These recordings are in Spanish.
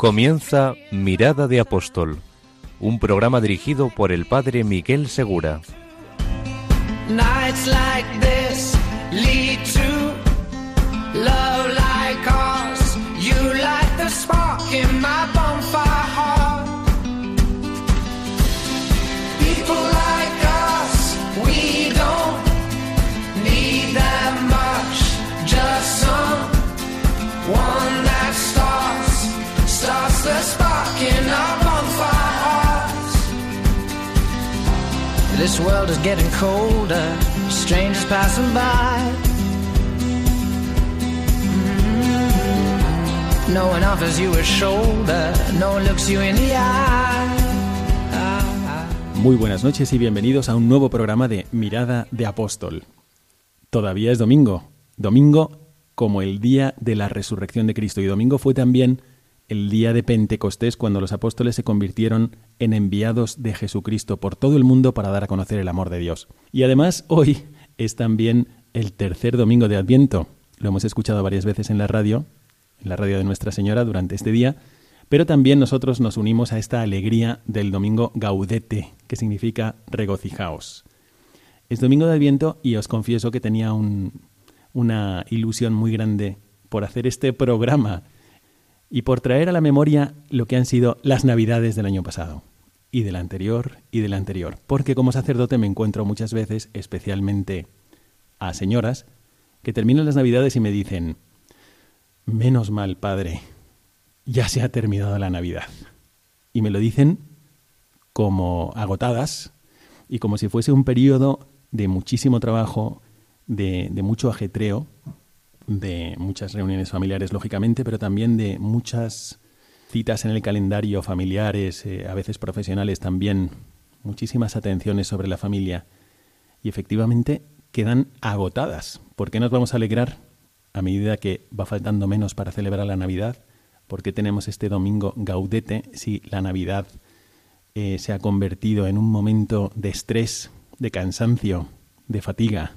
Comienza Mirada de Apóstol, un programa dirigido por el padre Miguel Segura. Muy buenas noches y bienvenidos a un nuevo programa de Mirada de Apóstol. Todavía es domingo, domingo como el día de la resurrección de Cristo. Y domingo fue también el día de Pentecostés cuando los apóstoles se convirtieron en enviados de Jesucristo por todo el mundo para dar a conocer el amor de Dios. Y además hoy es también el tercer domingo de Adviento. Lo hemos escuchado varias veces en la radio, en la radio de Nuestra Señora durante este día, pero también nosotros nos unimos a esta alegría del domingo gaudete, que significa regocijaos. Es domingo de Adviento y os confieso que tenía un, una ilusión muy grande por hacer este programa y por traer a la memoria lo que han sido las navidades del año pasado, y del anterior, y del anterior, porque como sacerdote me encuentro muchas veces, especialmente a señoras, que terminan las navidades y me dicen, menos mal, padre, ya se ha terminado la Navidad. Y me lo dicen como agotadas y como si fuese un periodo de muchísimo trabajo, de, de mucho ajetreo, de muchas reuniones familiares, lógicamente, pero también de muchas citas en el calendario familiares, eh, a veces profesionales también, muchísimas atenciones sobre la familia. Y efectivamente quedan agotadas. ¿Por qué nos vamos a alegrar a medida que va faltando menos para celebrar la Navidad? ¿Por qué tenemos este domingo gaudete si la Navidad eh, se ha convertido en un momento de estrés, de cansancio, de fatiga?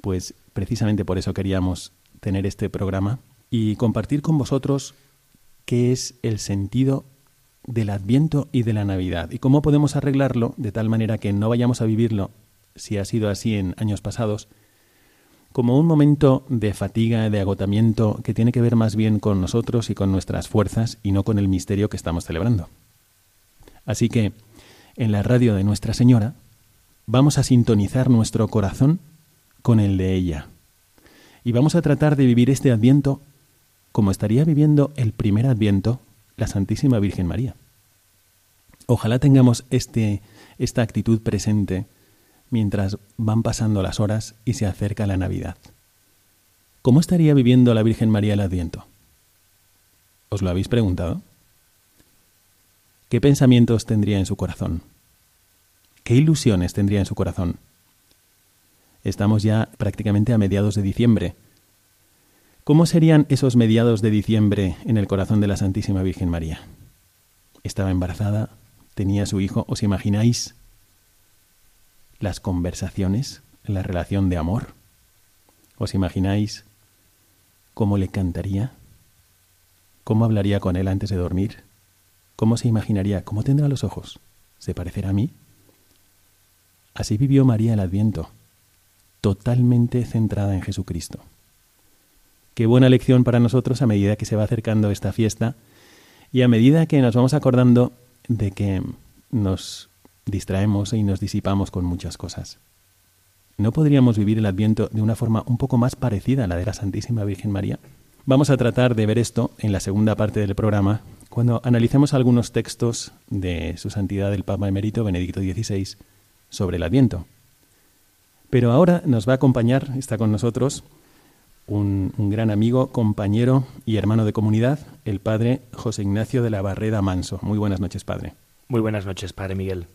Pues precisamente por eso queríamos tener este programa y compartir con vosotros qué es el sentido del Adviento y de la Navidad y cómo podemos arreglarlo de tal manera que no vayamos a vivirlo, si ha sido así en años pasados, como un momento de fatiga, de agotamiento que tiene que ver más bien con nosotros y con nuestras fuerzas y no con el misterio que estamos celebrando. Así que, en la radio de Nuestra Señora, vamos a sintonizar nuestro corazón con el de ella. Y vamos a tratar de vivir este adviento como estaría viviendo el primer adviento la Santísima Virgen María. Ojalá tengamos este, esta actitud presente mientras van pasando las horas y se acerca la Navidad. ¿Cómo estaría viviendo la Virgen María el adviento? ¿Os lo habéis preguntado? ¿Qué pensamientos tendría en su corazón? ¿Qué ilusiones tendría en su corazón? Estamos ya prácticamente a mediados de diciembre. ¿Cómo serían esos mediados de diciembre en el corazón de la Santísima Virgen María? Estaba embarazada, tenía su hijo, ¿os imagináis las conversaciones, la relación de amor? ¿Os imagináis cómo le cantaría? ¿Cómo hablaría con él antes de dormir? ¿Cómo se imaginaría? ¿Cómo tendrá los ojos? ¿Se parecerá a mí? Así vivió María el Adviento totalmente centrada en Jesucristo. Qué buena lección para nosotros a medida que se va acercando esta fiesta y a medida que nos vamos acordando de que nos distraemos y nos disipamos con muchas cosas. ¿No podríamos vivir el Adviento de una forma un poco más parecida a la de la Santísima Virgen María? Vamos a tratar de ver esto en la segunda parte del programa, cuando analicemos algunos textos de Su Santidad el Papa Emérito Benedicto XVI sobre el Adviento. Pero ahora nos va a acompañar, está con nosotros, un, gran amigo, compañero y hermano de comunidad, el padre José Ignacio de la Barreda Manso. Muy buenas noches, padre. Muy buenas noches, padre Miguel.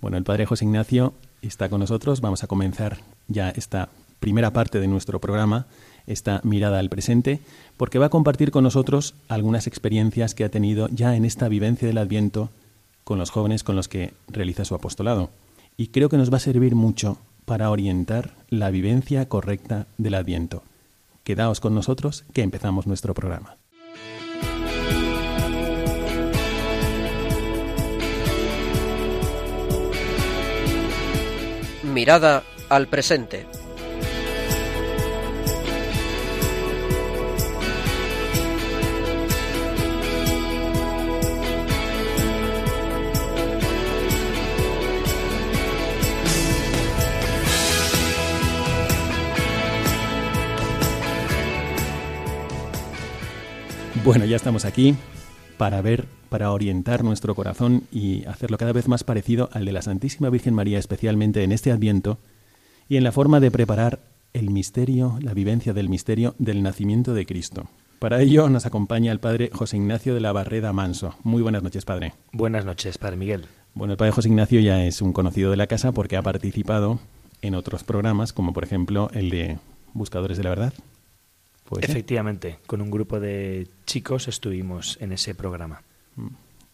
Bueno, el padre José Ignacio está con nosotros. Vamos a comenzar ya esta primera parte de nuestro programa, esta mirada al presente, porque va a compartir con nosotros algunas experiencias que ha tenido ya en esta vivencia del Adviento con los jóvenes con los que realiza su apostolado. Y creo que nos va a servir mucho para orientar la vivencia correcta del Adviento. Quedaos con nosotros que empezamos nuestro programa. Mirada al presente. Bueno, ya estamos aquí para ver, para orientar nuestro corazón y hacerlo cada vez más parecido al de la Santísima Virgen María, especialmente en este Adviento, y en la forma de preparar el misterio, la vivencia del misterio del nacimiento de Cristo. Para ello nos acompaña el Padre José Ignacio de la Barreda Manso. Muy buenas noches, Padre. Buenas noches, Padre Miguel. Bueno, el Padre José Ignacio ya es un conocido de la casa porque ha participado en otros programas, como por ejemplo el de Buscadores de la Verdad, Efectivamente, con un grupo de chicos estuvimos en ese programa. Mm,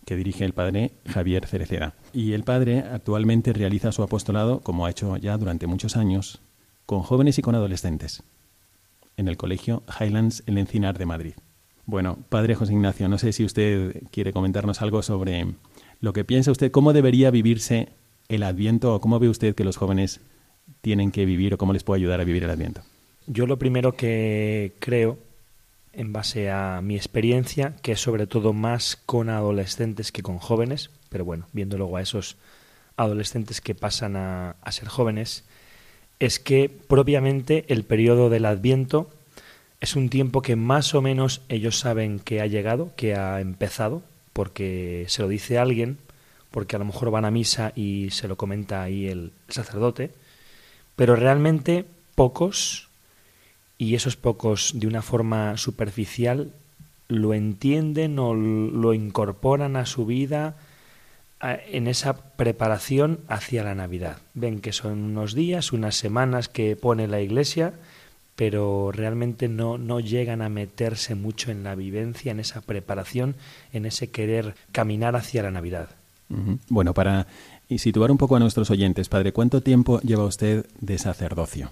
que dirige el padre Javier Cereceda. Y el padre actualmente realiza su apostolado, como ha hecho ya durante muchos años, con jóvenes y con adolescentes, en el colegio Highlands El Encinar de Madrid. Bueno, padre José Ignacio, no sé si usted quiere comentarnos algo sobre lo que piensa usted, cómo debería vivirse el Adviento o cómo ve usted que los jóvenes tienen que vivir o cómo les puede ayudar a vivir el Adviento. Yo lo primero que creo, en base a mi experiencia, que es sobre todo más con adolescentes que con jóvenes, pero bueno, viendo luego a esos adolescentes que pasan a, a ser jóvenes, es que propiamente el periodo del Adviento es un tiempo que más o menos ellos saben que ha llegado, que ha empezado, porque se lo dice alguien, porque a lo mejor van a misa y se lo comenta ahí el sacerdote, pero realmente pocos y esos pocos de una forma superficial lo entienden o lo incorporan a su vida en esa preparación hacia la Navidad. Ven que son unos días, unas semanas que pone la Iglesia, pero realmente no, no llegan a meterse mucho en la vivencia, en esa preparación, en ese querer caminar hacia la Navidad. Bueno, para situar un poco a nuestros oyentes, Padre, ¿cuánto tiempo lleva usted de sacerdocio?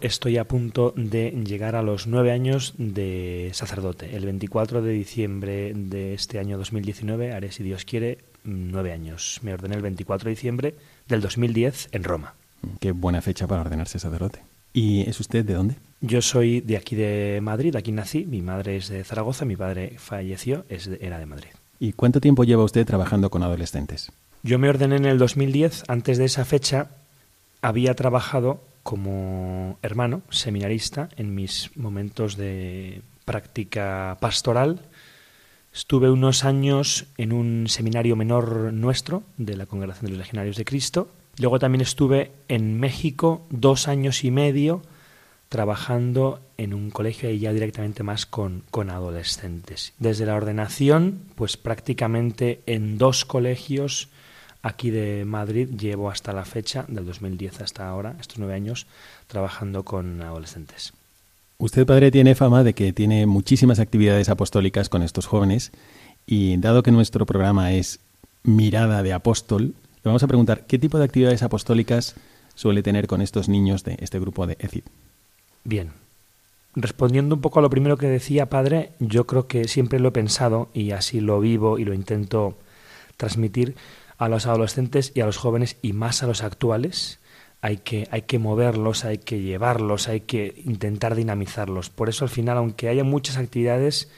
Estoy a punto de llegar a los nueve años de sacerdote. El 24 de diciembre de este año 2019 haré, si Dios quiere, nueve años. Me ordené el 24 de diciembre del 2010 en Roma. Qué buena fecha para ordenarse sacerdote. ¿Y es usted de dónde? Yo soy de aquí de Madrid, aquí nací. Mi madre es de Zaragoza, mi padre falleció, es era de Madrid. ¿Y cuánto tiempo lleva usted trabajando con adolescentes? Yo me ordené en el 2010. Antes de esa fecha había trabajado como hermano seminarista en mis momentos de práctica pastoral. Estuve unos años en un seminario menor nuestro de la Congregación de los Legionarios de Cristo. Luego también estuve en México dos años y medio trabajando en un colegio y ya directamente más con, con adolescentes. Desde la ordenación, pues prácticamente en dos colegios aquí de Madrid llevo hasta la fecha, del 2010 hasta ahora, estos nueve años, trabajando con adolescentes. Usted, padre, tiene fama de que tiene muchísimas actividades apostólicas con estos jóvenes y dado que nuestro programa es Mirada de Apóstol, le vamos a preguntar qué tipo de actividades apostólicas suele tener con estos niños de este grupo de ECID. Bien. Respondiendo un poco a lo primero que decía, padre, yo creo que siempre lo he pensado y así lo vivo y lo intento transmitir a los adolescentes y a los jóvenes y más a los actuales, hay que, hay que moverlos, hay que llevarlos, hay que intentar dinamizarlos. Por eso al final, aunque haya muchas actividades,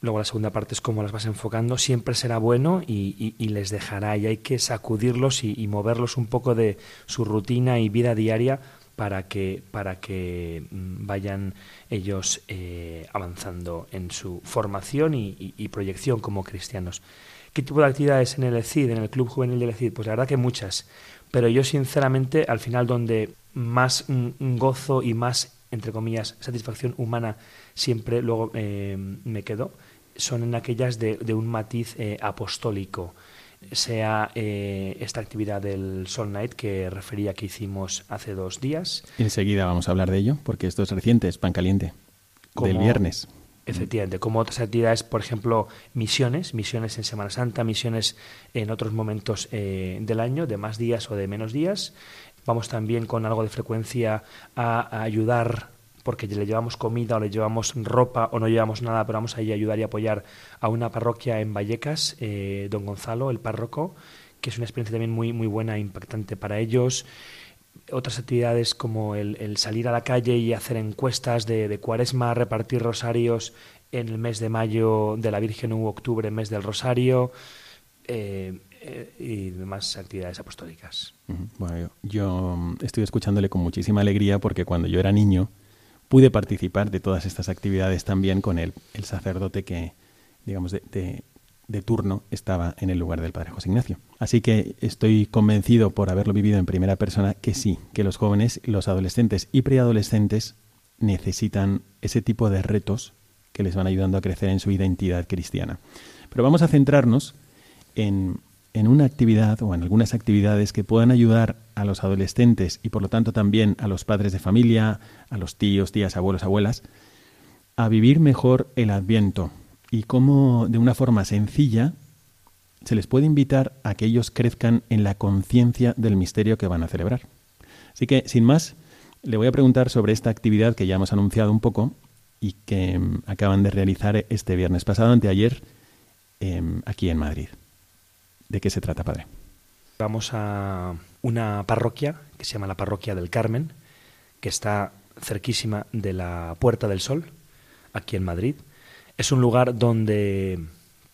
luego la segunda parte es cómo las vas enfocando, siempre será bueno y, les dejará y hay que sacudirlos y, moverlos un poco de su rutina y vida diaria para que, para que mm, vayan ellos eh, avanzando en su formación y proyección como cristianos. ¿Qué tipo de actividades en el ECID, en el Club Juvenil del ECID? Pues la verdad que muchas. Pero yo sinceramente al final donde más gozo y más entre comillas, satisfacción humana siempre luego eh, me quedó, son en aquellas de, un matiz eh, apostólico, sea eh, esta actividad del Soul Night que refería que hicimos hace dos días. Enseguida vamos a hablar de ello, porque esto es reciente, es pan caliente, del viernes. Efectivamente, como otras actividades, por ejemplo, misiones, misiones en Semana Santa, misiones en otros momentos del año, de más días o de menos días. Vamos también con algo de frecuencia a, ayudar porque le llevamos comida o le llevamos ropa o no llevamos nada, pero vamos ahí a ayudar y apoyar a una parroquia en Vallecas, eh, don Gonzalo, el párroco, que es una experiencia también muy, muy buena e impactante para ellos. Otras actividades como el, salir a la calle y hacer encuestas de, cuaresma, repartir rosarios en el mes de mayo de la Virgen u octubre, mes del Rosario. Eh, eh, y demás actividades apostólicas. Bueno, yo, mm, estoy escuchándole con muchísima alegría porque cuando yo era niño pude participar de todas estas actividades también con el, sacerdote que, digamos, de, turno estaba en el lugar del Padre José Ignacio. Así que estoy convencido por haberlo vivido en primera persona que sí, que los jóvenes, los adolescentes y preadolescentes necesitan ese tipo de retos que les van ayudando a crecer en su identidad cristiana. Pero vamos a centrarnos en, en una actividad o en algunas actividades que puedan ayudar a los adolescentes y por lo tanto también a los padres de familia, a los tíos, tías, abuelos, abuelas, a vivir mejor el adviento y cómo de una forma sencilla se les puede invitar a que ellos crezcan en la conciencia del misterio que van a celebrar. Así que, sin más, le voy a preguntar sobre esta actividad que ya hemos anunciado un poco y que mm, acaban de realizar este viernes pasado, anteayer, em, aquí en Madrid. ¿De qué se trata, padre? Vamos a una parroquia que se llama la Parroquia del Carmen, que está cerquísima de la Puerta del Sol, aquí en Madrid. Es un lugar donde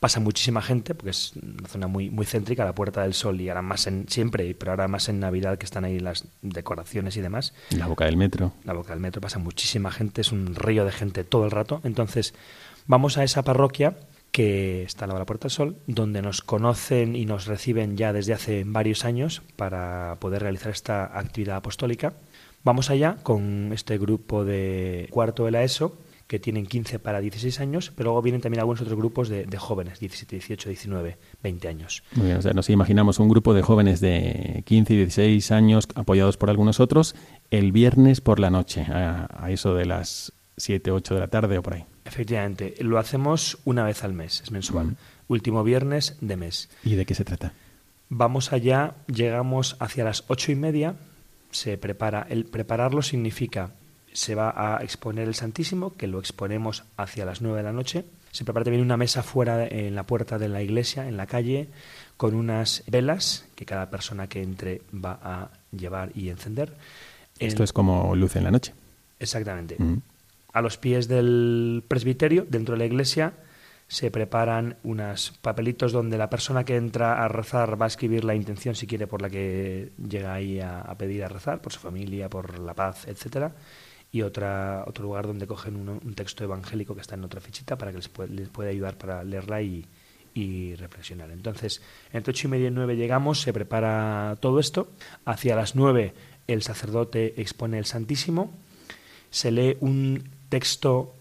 pasa muchísima gente, porque es una zona muy, muy céntrica, la Puerta del Sol, y ahora más en siempre, pero ahora más en Navidad que están ahí las decoraciones y demás. La boca del metro. La boca del metro, pasa muchísima gente, es un río de gente todo el rato. Entonces, vamos a esa parroquia que está a la Puerta del Sol, donde nos conocen y nos reciben ya desde hace varios años para poder realizar esta actividad apostólica. Vamos allá con este grupo de cuarto de la ESO, que tienen 15 para 16 años, pero luego vienen también algunos otros grupos de, jóvenes, 17, 18, 19, 20 años. Muy bien, o sea, nos imaginamos un grupo de jóvenes de 15 y 16 años apoyados por algunos otros el viernes por la noche, a, a eso de las 7, 8 de la tarde o por ahí. Efectivamente, lo hacemos una vez al mes, es mensual. Último viernes de mes. ¿Y de qué se trata? Vamos allá, llegamos hacia las ocho y media, se prepara. El prepararlo significa se va a exponer el Santísimo, que lo exponemos hacia las nueve de la noche. Se prepara también una mesa fuera en la puerta de la iglesia, en la calle, con unas velas que cada persona que entre va a llevar y encender. Esto es como luz en la noche. Exactamente a los pies del presbiterio, dentro de la iglesia, se preparan unos papelitos donde la persona que entra a rezar va a escribir la intención, si quiere, por la que llega ahí a, pedir a rezar, por su familia, por la paz, etcétera y otra, otro lugar donde cogen un, texto evangélico que está en otra fichita para que les, puede, les pueda ayudar para leerla y, y reflexionar. Entonces, entre ocho y media y nueve llegamos, se prepara todo esto. Hacia las nueve el sacerdote expone el Santísimo, se lee un texto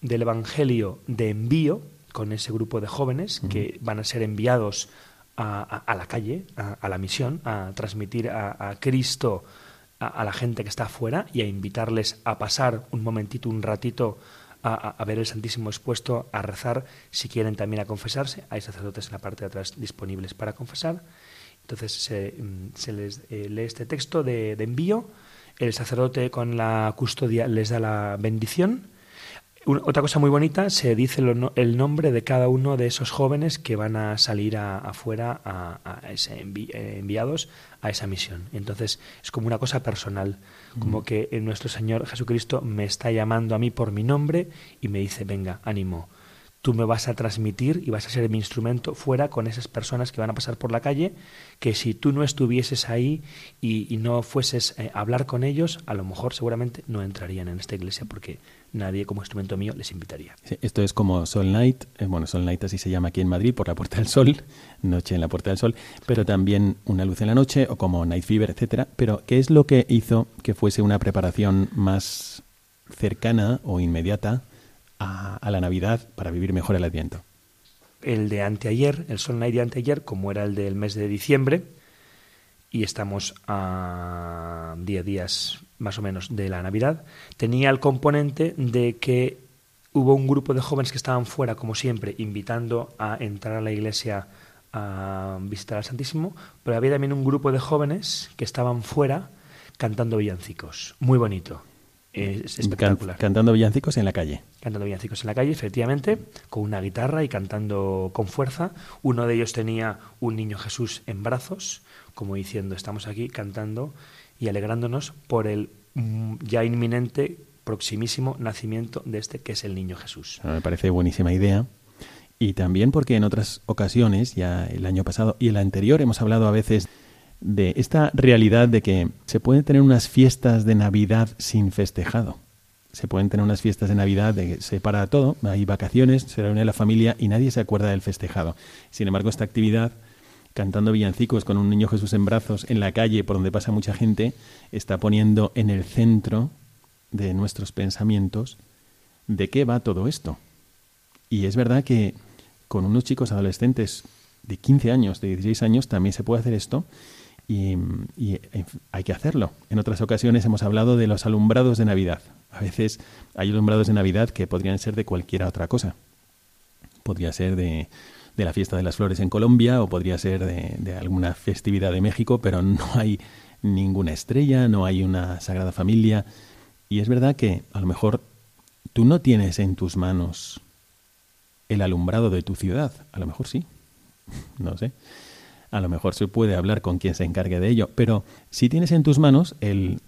del Evangelio de envío con ese grupo de jóvenes que van a ser enviados a, la calle, a, la misión, a transmitir a, Cristo a, la gente que está afuera y a invitarles a pasar un momentito, un ratito a, ver el Santísimo expuesto, a rezar, si quieren también a confesarse. Hay sacerdotes en la parte de atrás disponibles para confesar. Entonces se, mm, les eh, lee este texto de envío el sacerdote con la custodia les da la bendición. Otra cosa muy bonita, se dice el nombre de cada uno de esos jóvenes que van a salir afuera a, ese eh, enviados a esa misión. Entonces es como una cosa personal, como mm. que nuestro Señor Jesucristo me está llamando a mí por mi nombre y me dice, venga, ánimo, tú me vas a transmitir y vas a ser mi instrumento fuera con esas personas que van a pasar por la calle, que si tú no estuvieses ahí y, no fueses eh, a hablar con ellos, a lo mejor seguramente no entrarían en esta iglesia porque nadie como instrumento mío les invitaría. esto es como Sol Night, eh, bueno, Sol Night así se llama aquí en Madrid por la Puerta del Sol, noche en la Puerta del Sol, pero también una luz en la noche o como Night Fever, etcétera. Pero ¿qué es lo que hizo que fuese una preparación más cercana o inmediata a, la Navidad para vivir mejor el Adviento. El de anteayer, el Sol Night de anteayer, como era el del mes de diciembre, y estamos a 10 días más o menos de la Navidad, tenía el componente de que hubo un grupo de jóvenes que estaban fuera, como siempre, invitando a entrar a la iglesia a visitar al Santísimo, pero había también un grupo de jóvenes que estaban fuera cantando villancicos. Muy bonito. Es espectacular. cantando villancicos en la calle. Cantando villancicos en la calle, efectivamente, con una guitarra y cantando con fuerza. Uno de ellos tenía un niño Jesús en brazos, como diciendo, estamos aquí cantando y alegrándonos por el mm, ya inminente, proximísimo nacimiento de este que es el niño Jesús. Me parece buenísima idea. Y también porque en otras ocasiones, ya el año pasado y el anterior, hemos hablado a veces de esta realidad de que se pueden tener unas fiestas de Navidad sin festejado. Se pueden tener unas fiestas de Navidad de que se para todo, hay vacaciones, se reúne la familia y nadie se acuerda del festejado. Sin embargo, esta actividad, cantando villancicos con un niño Jesús en brazos en la calle por donde pasa mucha gente, está poniendo en el centro de nuestros pensamientos de qué va todo esto. Y es verdad que con unos chicos adolescentes de 15 años, de 16 años, también se puede hacer esto y, hay que hacerlo. En otras ocasiones hemos hablado de los alumbrados de Navidad. A veces hay alumbrados de Navidad que podrían ser de cualquier otra cosa. Podría ser de, de la fiesta de las flores en Colombia o podría ser de, de alguna festividad de México, pero no hay ninguna estrella, no hay una Sagrada Familia. Y es verdad que a lo mejor tú no tienes en tus manos el alumbrado de tu ciudad. A lo mejor sí. no sé a lo mejor se puede hablar con quien se encargue de ello, pero si tienes en tus manos el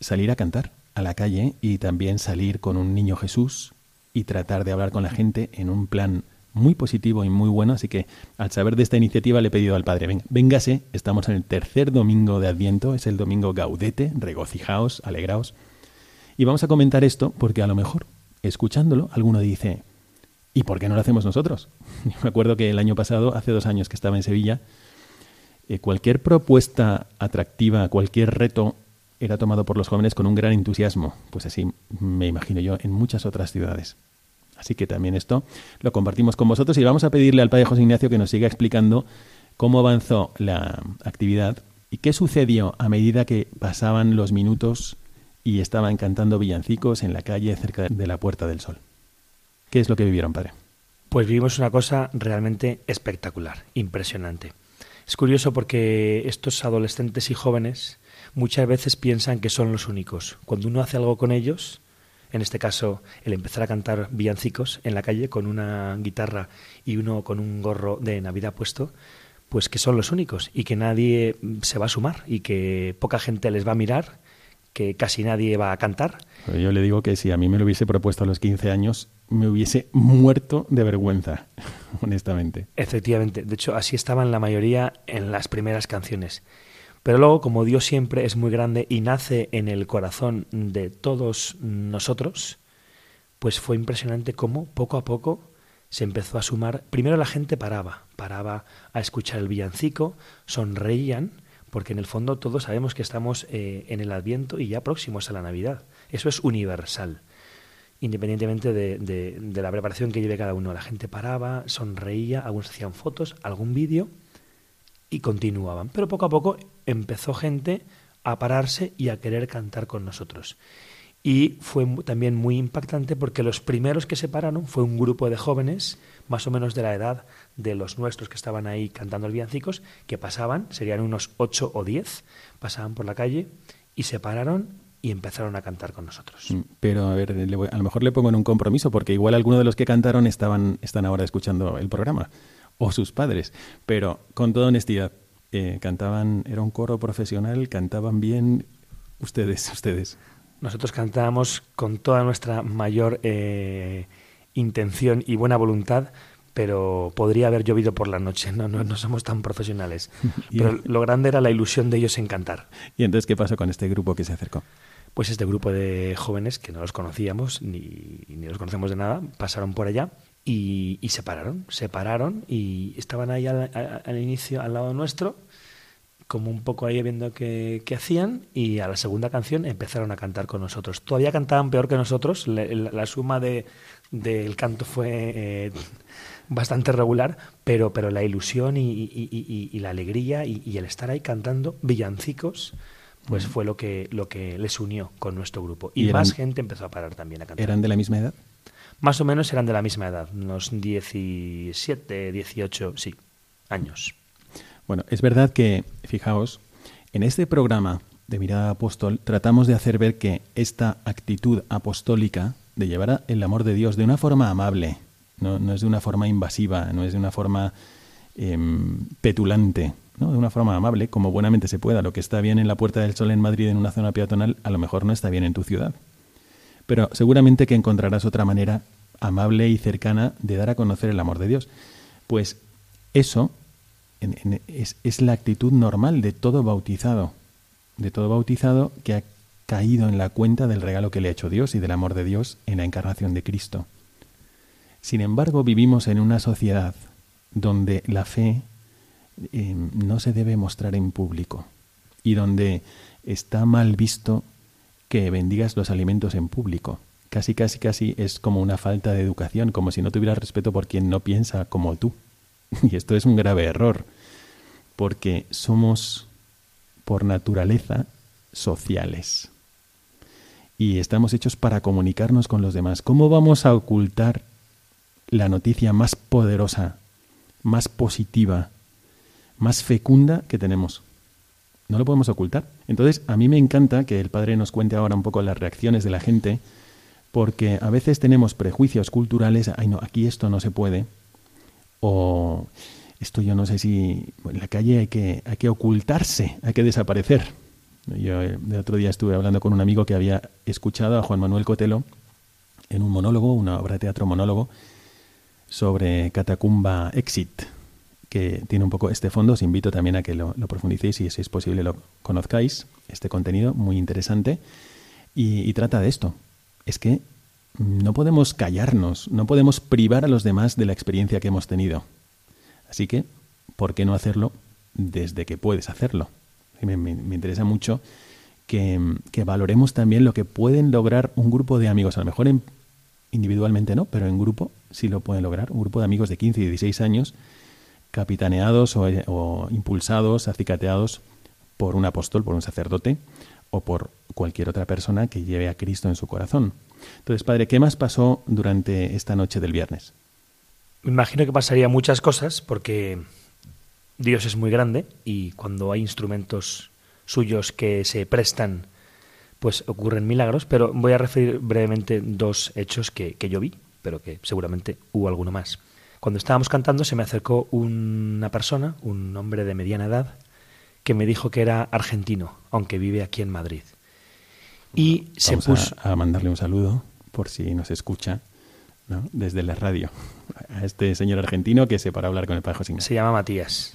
salir a cantar a la calle y también salir con un niño Jesús y tratar de hablar con la gente en un plan muy positivo y muy bueno, así que al saber de esta iniciativa le he pedido al Padre, venga, véngase, estamos en el tercer domingo de Adviento, es el domingo gaudete, regocijaos, alegraos, y vamos a comentar esto porque a lo mejor, escuchándolo, alguno dice, ¿y por qué no lo hacemos nosotros? me acuerdo que el año pasado, hace dos años que estaba en Sevilla, eh, cualquier propuesta atractiva, cualquier reto era tomado por los jóvenes con un gran entusiasmo. Pues así me imagino yo en muchas otras ciudades. Así que también esto lo compartimos con vosotros y vamos a pedirle al Padre José Ignacio que nos siga explicando cómo avanzó la actividad y qué sucedió a medida que pasaban los minutos y estaban cantando villancicos en la calle cerca de la Puerta del Sol. ¿Qué es lo que vivieron, Padre? Pues vivimos una cosa realmente espectacular, impresionante. Es curioso porque estos adolescentes y jóvenes muchas veces piensan que son los únicos. Cuando uno hace algo con ellos, en este caso el empezar a cantar villancicos en la calle con una guitarra y uno con un gorro de Navidad puesto, pues que son los únicos y que nadie se va a sumar y que poca gente les va a mirar, que casi nadie va a cantar. Yo le digo que si a mí me lo hubiese propuesto a los 15 años, me hubiese muerto de vergüenza, honestamente. Efectivamente, de hecho así estaban la mayoría en las primeras canciones. Pero luego, como Dios siempre es muy grande y nace en el corazón de todos nosotros, pues fue impresionante cómo poco a poco se empezó a sumar. Primero la gente paraba, paraba a escuchar el villancico, sonreían, porque en el fondo todos sabemos que estamos eh, en el Adviento y ya próximos a la Navidad. Eso es universal independientemente de, la preparación que lleve cada uno. La gente paraba, sonreía, algunos hacían fotos, algún vídeo y continuaban. Pero poco a poco empezó gente a pararse y a querer cantar con nosotros. Y fue también muy impactante porque los primeros que se pararon fue un grupo de jóvenes, más o menos de la edad de los nuestros que estaban ahí cantando el villancicos, que pasaban, serían unos ocho o diez, pasaban por la calle y se pararon y empezaron a cantar con nosotros. Mm, pero a ver, a lo mejor le pongo en un compromiso, porque igual algunos de los que cantaron estaban, están ahora escuchando el programa, o sus padres, pero con toda honestidad, eh, cantaban, era un coro profesional, cantaban bien ustedes, ustedes. Nosotros cantábamos con toda nuestra mayor eh, intención y buena voluntad, pero podría haber llovido por la noche, no, no, no somos tan profesionales. Pero lo grande era la ilusión de ellos en cantar. ¿Y entonces qué pasó con este grupo que se acercó? pues este grupo de jóvenes que no los conocíamos ni, ni los conocemos de nada, pasaron por allá y, se pararon, se pararon y estaban ahí al, inicio al lado nuestro como un poco ahí viendo qué, hacían y a la segunda canción empezaron a cantar con nosotros. Todavía cantaban peor que nosotros, la, suma de, del canto fue eh, bastante regular, pero, pero la ilusión y, la alegría y, el estar ahí cantando villancicos pues fue lo que, lo que les unió con nuestro grupo. Y, más gente empezó a parar también a cantar. ¿Eran de la misma edad? Más o menos eran de la misma edad, unos 17, 18, sí, años. Bueno, es verdad que, fijaos, en este programa de Mirada Apóstol tratamos de hacer ver que esta actitud apostólica de llevar el amor de Dios de una forma amable, no, es de una forma invasiva, no es de una forma em, petulante, ¿no? de una forma amable, como buenamente se pueda. Lo que está bien en la Puerta del Sol en Madrid en una zona peatonal, a lo mejor no está bien en tu ciudad. Pero seguramente que encontrarás otra manera amable y cercana de dar a conocer el amor de Dios. Pues eso es, la actitud normal de todo bautizado, de todo bautizado que ha caído en la cuenta del regalo que le ha hecho Dios y del amor de Dios en la encarnación de Cristo. Sin embargo, vivimos en una sociedad donde la fe eh, no se debe mostrar en público y donde está mal visto que bendigas los alimentos en público. Casi, casi, casi es como una falta de educación, como si no tuvieras respeto por quien no piensa como tú. Y esto es un grave error, porque somos por naturaleza sociales. Y estamos hechos para comunicarnos con los demás. ¿Cómo vamos a ocultar la noticia más poderosa, más positiva, más fecunda que tenemos? No lo podemos ocultar. Entonces, a mí me encanta que el padre nos cuente ahora un poco las reacciones de la gente, porque a veces tenemos prejuicios culturales, ay no, aquí esto no se puede, o esto yo no sé si en la calle hay que, hay que ocultarse, hay que desaparecer. Yo el eh, otro día estuve hablando con un amigo que había escuchado a Juan Manuel Cotelo en un monólogo, una obra de teatro monólogo, sobre Catacumba Exit, que tiene un poco este fondo. Os invito también a que lo, profundicéis y si es posible lo conozcáis, este contenido muy interesante. y trata de esto. Es que no podemos callarnos, no podemos privar a los demás de la experiencia que hemos tenido. Así que, ¿por qué no hacerlo desde que puedes hacerlo? Me, interesa mucho que, valoremos también lo que pueden lograr un grupo de amigos, a lo mejor individualmente no, pero en grupo sí lo pueden lograr, un grupo de amigos de 15 y 16 años, capitaneados o, o impulsados, acicateados por un apóstol, por un sacerdote o por cualquier otra persona que lleve a Cristo en su corazón. Entonces, Padre, ¿qué más pasó durante esta noche del viernes? Me imagino que pasaría muchas cosas porque Dios es muy grande y cuando hay instrumentos suyos que se prestan, pues ocurren milagros, pero voy a referir brevemente dos hechos que, que yo vi, pero que seguramente hubo alguno más. Cuando estábamos cantando se me acercó una persona, un hombre de mediana edad, que me dijo que era argentino, aunque vive aquí en Madrid. Y se puso a, mandarle un saludo por si nos escucha ¿no? desde la radio a este señor argentino que se para hablar con el Padre José Se llama Matías.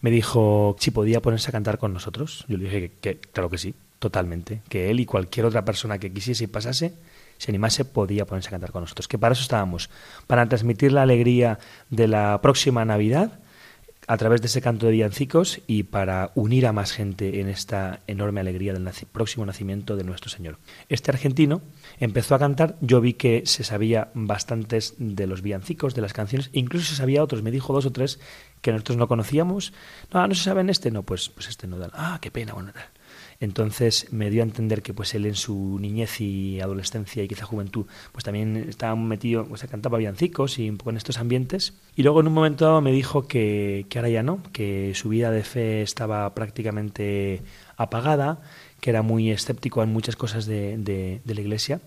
Me dijo si podía ponerse a cantar con nosotros. Yo le dije que, claro que sí, totalmente. Que él y cualquier otra persona que quisiese y pasase, se animase, podía ponerse a cantar con nosotros. Que para eso estábamos, para transmitir la alegría de la próxima Navidad a través de ese canto de villancicos y para unir a más gente en esta enorme alegría del próximo nacimiento de nuestro Señor. Este argentino empezó a cantar, yo vi que se sabía bastantes de los villancicos, de las canciones, incluso se sabía otros, me dijo dos o tres que nosotros no conocíamos. No, no se saben este, no, pues, pues este no da. Ah, qué pena, bueno, tal. Entonces me dio a entender que pues él en su niñez y adolescencia y quizá juventud pues también estaba metido, pues cantaba villancicos y un poco en estos ambientes. Y luego en un momento dado me dijo que, que ahora ya no, que su vida de fe estaba prácticamente apagada, que era muy escéptico en muchas cosas de, de, de la iglesia.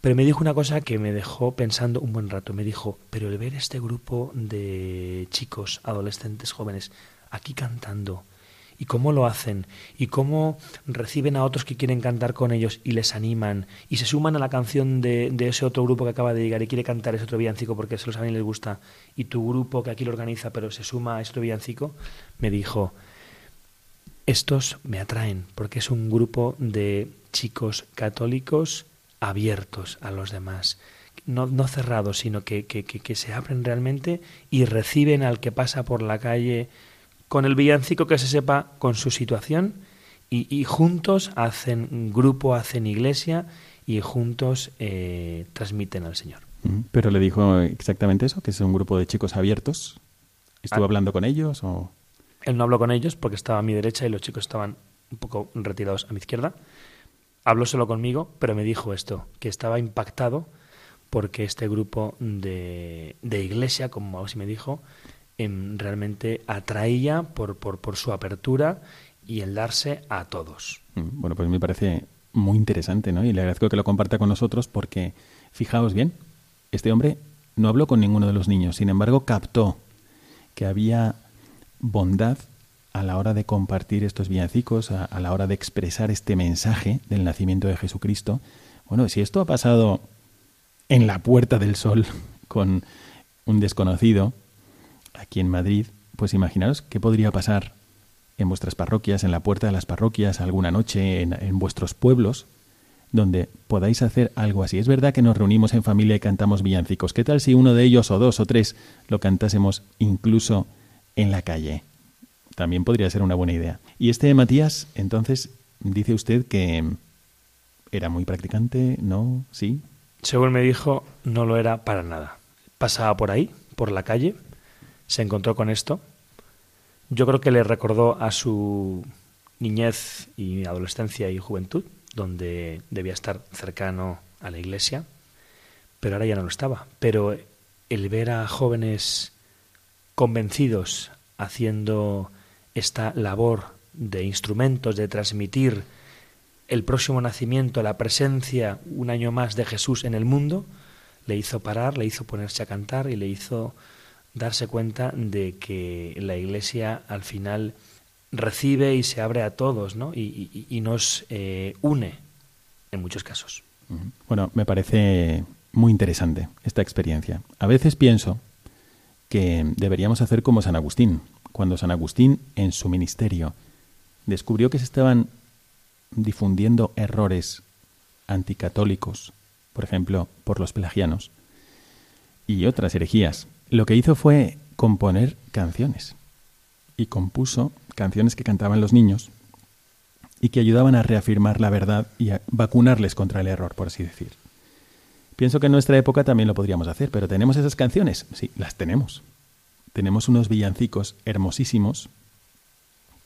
Pero me dijo una cosa que me dejó pensando un buen rato. Me dijo, pero el ver este grupo de chicos, adolescentes, jóvenes, aquí cantando, y cómo lo hacen y cómo reciben a otros que quieren cantar con ellos y les animan y se suman a la canción de, ese otro grupo que acaba de llegar y quiere cantar ese otro villancico porque se lo saben y les gusta y tu grupo que aquí lo organiza pero se suma a ese otro villancico, me dijo, estos me atraen porque es un grupo de chicos católicos abiertos a los demás. No, no cerrados, sino que, que, que se abren realmente y reciben al que pasa por la calle con el villancico que se sepa con su situación y, juntos hacen grupo, hacen iglesia y juntos eh, transmiten al Señor. Pero le dijo exactamente eso, que es un grupo de chicos abiertos. ¿Estuvo ah. hablando con ellos o...? Él no habló con ellos porque estaba a mi derecha y los chicos estaban un poco retirados a mi izquierda. Habló solo conmigo, pero me dijo esto, que estaba impactado porque este grupo de, de iglesia, como así me dijo, em, realmente atraía por, por, su apertura y el darse a todos. Mm, bueno, pues me parece muy interesante, ¿no? Y le agradezco que lo comparta con nosotros porque, fijaos bien, este hombre no habló con ninguno de los niños, sin embargo captó que había bondad a la hora de compartir estos villancicos, a, la hora de expresar este mensaje del nacimiento de Jesucristo. Bueno, si esto ha pasado en la Puerta del Sol con un desconocido aquí en Madrid, pues imaginaos qué podría pasar en vuestras parroquias, en la puerta de las parroquias, alguna noche, en, en, vuestros pueblos, donde podáis hacer algo así. Es verdad que nos reunimos en familia y cantamos villancicos. ¿Qué tal si uno de ellos o dos o tres lo cantásemos incluso en la calle? También podría ser una buena idea. Y este Matías, entonces, dice usted que era muy practicante, ¿no? ¿Sí? Según me dijo, no lo era para nada. Pasaba por ahí, por la calle, se encontró con esto. Yo creo que le recordó a su niñez y adolescencia y juventud, donde debía estar cercano a la iglesia, pero ahora ya no lo estaba. Pero el ver a jóvenes convencidos haciendo esta labor de instrumentos, de transmitir el próximo nacimiento, la presencia un año más de Jesús en el mundo, le hizo parar, le hizo ponerse a cantar y le hizo darse cuenta de que la Iglesia al final recibe y se abre a todos ¿no? y, nos eh, une en muchos casos. Bueno, me parece muy interesante esta experiencia. A veces pienso que deberíamos hacer como San Agustín, cuando San Agustín en su ministerio descubrió que se estaban difundiendo errores anticatólicos, por ejemplo, por los pelagianos, y otras herejías, lo que hizo fue componer canciones. Y compuso canciones que cantaban los niños y que ayudaban a reafirmar la verdad y a vacunarles contra el error, por así decir. Pienso que en nuestra época también lo podríamos hacer, pero ¿tenemos esas canciones? Sí, las tenemos tenemos unos villancicos hermosísimos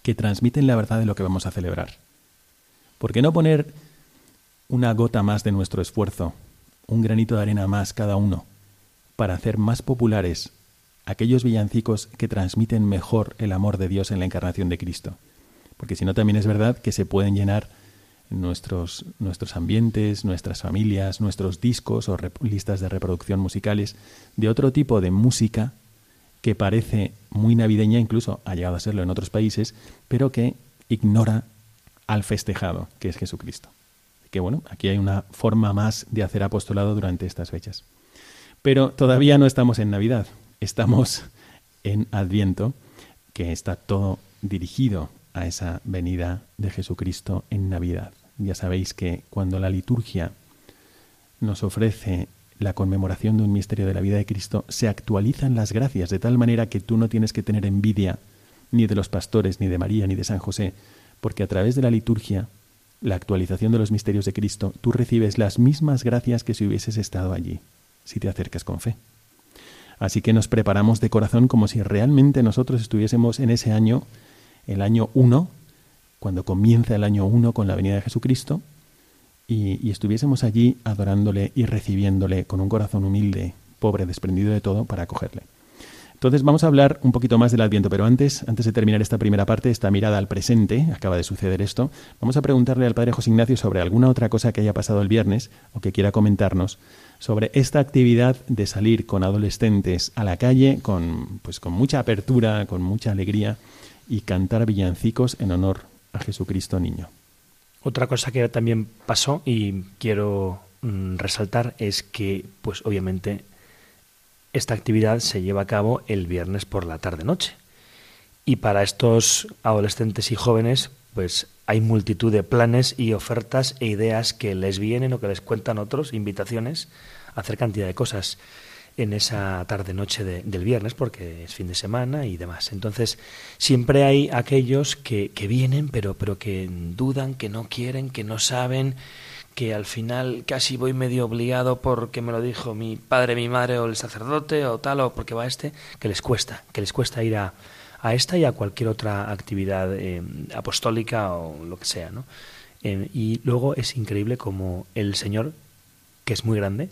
que transmiten la verdad de lo que vamos a celebrar. ¿Por qué no poner una gota más de nuestro esfuerzo, un granito de arena más cada uno, para hacer más populares aquellos villancicos que transmiten mejor el amor de Dios en la encarnación de Cristo? Porque si no, también es verdad que se pueden llenar nuestros, nuestros ambientes, nuestras familias, nuestros discos o listas de reproducción musicales de otro tipo de música que parece muy navideña, incluso ha llegado a serlo en otros países, pero que ignora al festejado, que es Jesucristo. Que bueno, aquí hay una forma más de hacer apostolado durante estas fechas. Pero todavía no estamos en Navidad, estamos en Adviento, que está todo dirigido a esa venida de Jesucristo en Navidad. Ya sabéis que cuando la liturgia nos ofrece la conmemoración de un misterio de la vida de Cristo, se actualizan las gracias de tal manera que tú no tienes que tener envidia ni de los pastores, ni de María, ni de San José, porque a través de la liturgia, la actualización de los misterios de Cristo, tú recibes las mismas gracias que si hubieses estado allí, si te acercas con fe. Así que nos preparamos de corazón como si realmente nosotros estuviésemos en ese año, el año 1, cuando comienza el año 1 con la venida de Jesucristo, y, estuviésemos allí adorándole y recibiéndole con un corazón humilde, pobre, desprendido de todo, para acogerle. Entonces vamos a hablar un poquito más del Adviento, pero antes, antes de terminar esta primera parte, esta mirada al presente, acaba de suceder esto, vamos a preguntarle al Padre José Ignacio sobre alguna otra cosa que haya pasado el viernes o que quiera comentarnos sobre esta actividad de salir con adolescentes a la calle con, pues, con mucha apertura, con mucha alegría y cantar villancicos en honor a Jesucristo Niño. Otra cosa que también pasó y quiero mm, resaltar es que, pues obviamente, esta actividad se lleva a cabo el viernes por la tarde-noche. Y para estos adolescentes y jóvenes, pues hay multitud de planes y ofertas e ideas que les vienen o que les cuentan otros, invitaciones a hacer cantidad de cosas. en esa tarde-noche del viernes, porque es fin de semana y demás. Entonces, siempre hay aquellos que, que vienen, pero, pero que dudan, que no quieren, que no saben, que al final casi voy medio obligado porque me lo dijo mi padre, mi madre o el sacerdote o tal, o porque va este, que les cuesta, que les cuesta ir a, a esta y a cualquier otra actividad eh, apostólica o lo que sea, ¿no? Eh, y luego es increíble como el Señor, que es muy grande,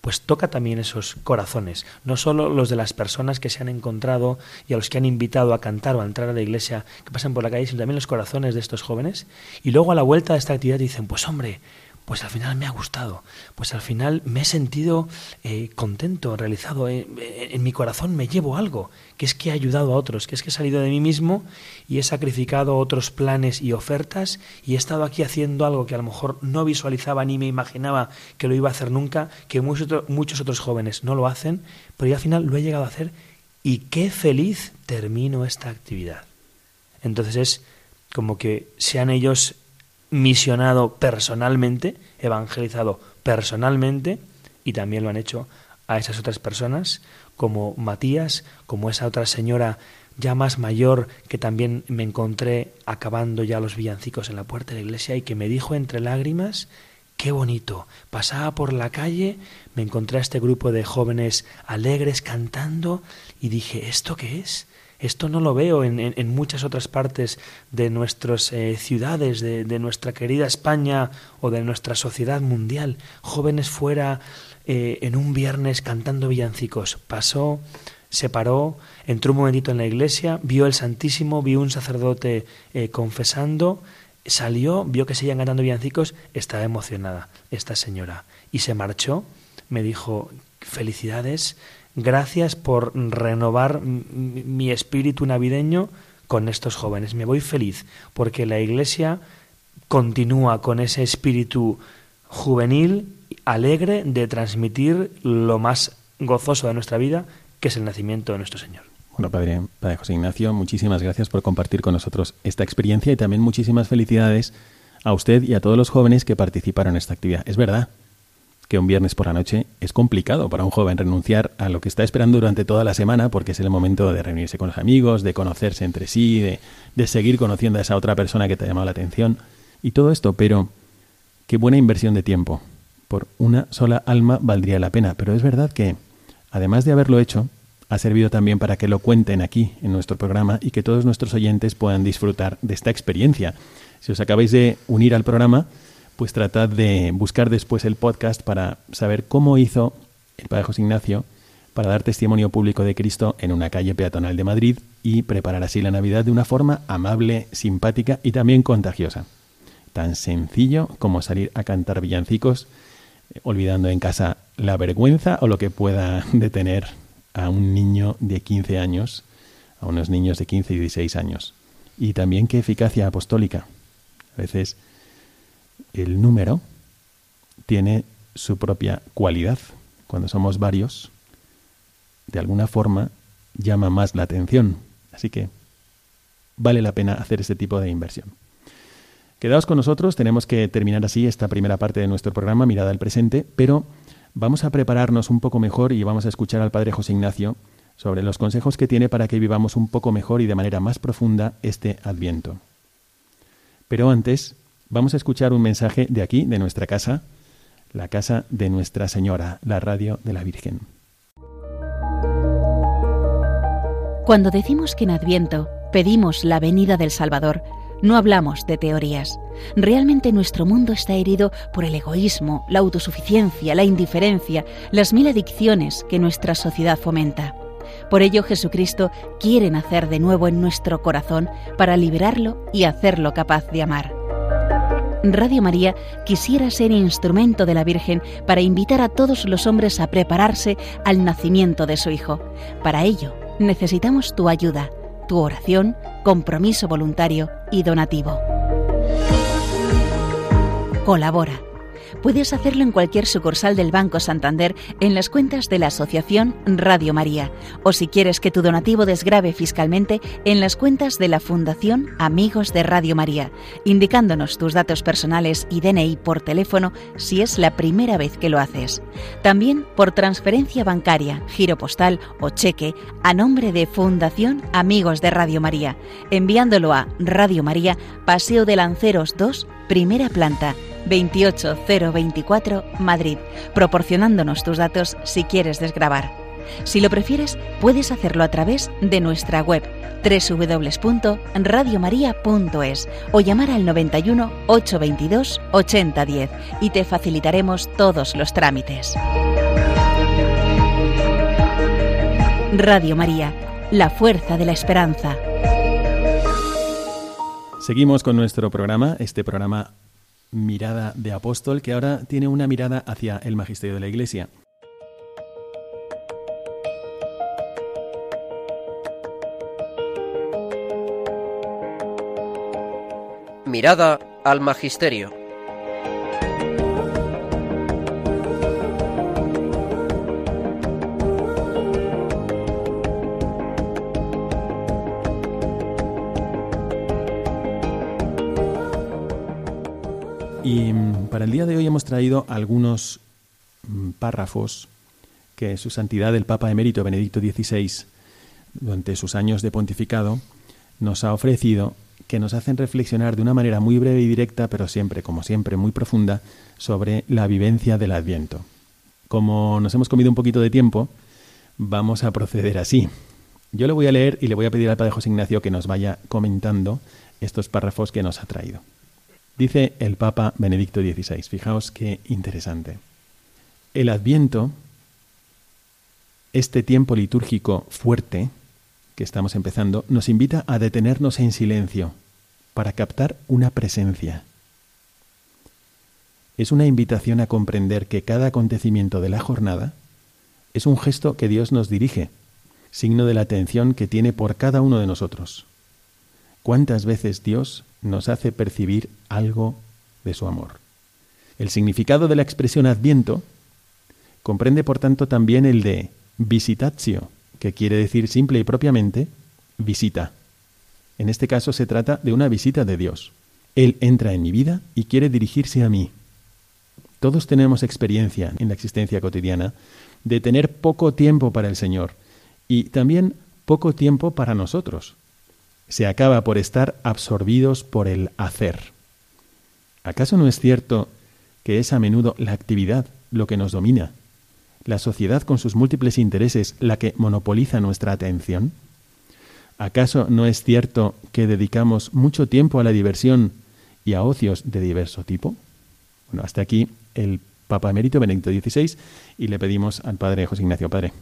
pues toca también esos corazones, no solo los de las personas que se han encontrado y a los que han invitado a cantar o a entrar a la iglesia que pasan por la calle, sino también los corazones de estos jóvenes. Y luego a la vuelta de esta actividad dicen, pues hombre, pues al final me ha gustado, pues al final me he sentido eh, contento, realizado, eh, eh, en mi corazón me llevo algo, que es que he ayudado a otros, que es que he salido de mí mismo y he sacrificado otros planes y ofertas y he estado aquí haciendo algo que a lo mejor no visualizaba ni me imaginaba que lo iba a hacer nunca, que muchos, muchos otros jóvenes no lo hacen, pero al final lo he llegado a hacer y qué feliz termino esta actividad. Entonces es como que sean ellos misionado personalmente, evangelizado personalmente, y también lo han hecho a esas otras personas, como Matías, como esa otra señora ya más mayor que también me encontré acabando ya los villancicos en la puerta de la iglesia y que me dijo entre lágrimas, qué bonito, pasaba por la calle, me encontré a este grupo de jóvenes alegres cantando y dije, ¿esto qué es? Esto no lo veo en, en, muchas otras partes de nuestras eh, ciudades, de, nuestra querida España o de nuestra sociedad mundial. Jóvenes fuera eh, en un viernes cantando villancicos. Pasó, se paró, entró un momentito en la iglesia, vio el Santísimo, vio un sacerdote eh, confesando, salió, vio que seguían cantando villancicos, estaba emocionada esta señora y se marchó. Me dijo, felicidades, Gracias por renovar mi espíritu navideño con estos jóvenes. Me voy feliz porque la Iglesia continúa con ese espíritu juvenil, alegre de transmitir lo más gozoso de nuestra vida, que es el nacimiento de nuestro Señor. Bueno, Padre, Padre José Ignacio, muchísimas gracias por compartir con nosotros esta experiencia y también muchísimas felicidades a usted y a todos los jóvenes que participaron en esta actividad. Es verdad, que un viernes por la noche es complicado para un joven renunciar a lo que está esperando durante toda la semana porque es el momento de reunirse con los amigos, de conocerse entre sí, de, de seguir conociendo a esa otra persona que te ha llamado la atención y todo esto, pero qué buena inversión de tiempo. Por una sola alma valdría la pena, pero es verdad que, además de haberlo hecho, ha servido también para que lo cuenten aquí en nuestro programa y que todos nuestros oyentes puedan disfrutar de esta experiencia. Si os acabáis de unir al programa, pues tratad de buscar después el podcast para saber cómo hizo el Padre José Ignacio para dar testimonio público de Cristo en una calle peatonal de Madrid y preparar así la Navidad de una forma amable, simpática y también contagiosa. Tan sencillo como salir a cantar villancicos, eh, olvidando en casa la vergüenza o lo que pueda detener a un niño de 15 años, a unos niños de 15 y 16 años. Y también qué eficacia apostólica. A veces el número tiene su propia cualidad. Cuando somos varios, de alguna forma llama más la atención. Así que vale la pena hacer este tipo de inversión. Quedaos con nosotros, tenemos que terminar así esta primera parte de nuestro programa, Mirada al Presente, pero vamos a prepararnos un poco mejor y vamos a escuchar al Padre José Ignacio sobre los consejos que tiene para que vivamos un poco mejor y de manera más profunda este Adviento. Pero antes, Vamos a escuchar un mensaje de aquí, de nuestra casa, la casa de Nuestra Señora, la radio de la Virgen. Cuando decimos que en Adviento pedimos la venida del Salvador, no hablamos de teorías. Realmente nuestro mundo está herido por el egoísmo, la autosuficiencia, la indiferencia, las mil adicciones que nuestra sociedad fomenta. Por ello Jesucristo quiere nacer de nuevo en nuestro corazón para liberarlo y hacerlo capaz de amar. Radio María quisiera ser instrumento de la Virgen para invitar a todos los hombres a prepararse al nacimiento de su Hijo. Para ello, necesitamos tu ayuda, tu oración, compromiso voluntario y donativo. Colabora. Puedes hacerlo en cualquier sucursal del Banco Santander en las cuentas de la Asociación Radio María. O si quieres que tu donativo desgrave fiscalmente en las cuentas de la Fundación Amigos de Radio María, indicándonos tus datos personales y DNI por teléfono si es la primera vez que lo haces. También por transferencia bancaria, giro postal o cheque a nombre de Fundación Amigos de Radio María, enviándolo a Radio María, Paseo de Lanceros 2, primera planta 28024 Madrid, proporcionándonos tus datos si quieres desgrabar. Si lo prefieres, puedes hacerlo a través de nuestra web www.radiomaria.es o llamar al 91 822 8010 y te facilitaremos todos los trámites. Radio María, la fuerza de la esperanza. Seguimos con nuestro programa, este programa Mirada de Apóstol, que ahora tiene una mirada hacia el magisterio de la Iglesia. Mirada al Magisterio. De hoy hemos traído algunos mm, párrafos que su santidad el Papa emérito Benedicto XVI, durante sus años de pontificado, nos ha ofrecido que nos hacen reflexionar de una manera muy breve y directa, pero siempre, como siempre, muy profunda, sobre la vivencia del Adviento. Como nos hemos comido un poquito de tiempo, vamos a proceder así. Yo le voy a leer y le voy a pedir al Padre José Ignacio que nos vaya comentando estos párrafos que nos ha traído. Dice el Papa Benedicto XVI, fijaos qué interesante. El Adviento, este tiempo litúrgico fuerte que estamos empezando, nos invita a detenernos en silencio para captar una presencia. Es una invitación a comprender que cada acontecimiento de la jornada es un gesto que Dios nos dirige, signo de la atención que tiene por cada uno de nosotros. ¿Cuántas veces Dios nos hace percibir algo de su amor? El significado de la expresión adviento comprende por tanto también el de visitatio, que quiere decir simple y propiamente visita. En este caso se trata de una visita de Dios. Él entra en mi vida y quiere dirigirse a mí. Todos tenemos experiencia en la existencia cotidiana de tener poco tiempo para el Señor y también poco tiempo para nosotros se acaba por estar absorbidos por el hacer. ¿Acaso no es cierto que es a menudo la actividad lo que nos domina? ¿La sociedad con sus múltiples intereses la que monopoliza nuestra atención? ¿Acaso no es cierto que dedicamos mucho tiempo a la diversión y a ocios de diverso tipo? Bueno, hasta aquí el Papa Emérito Benedicto XVI y le pedimos al Padre José Ignacio Padre,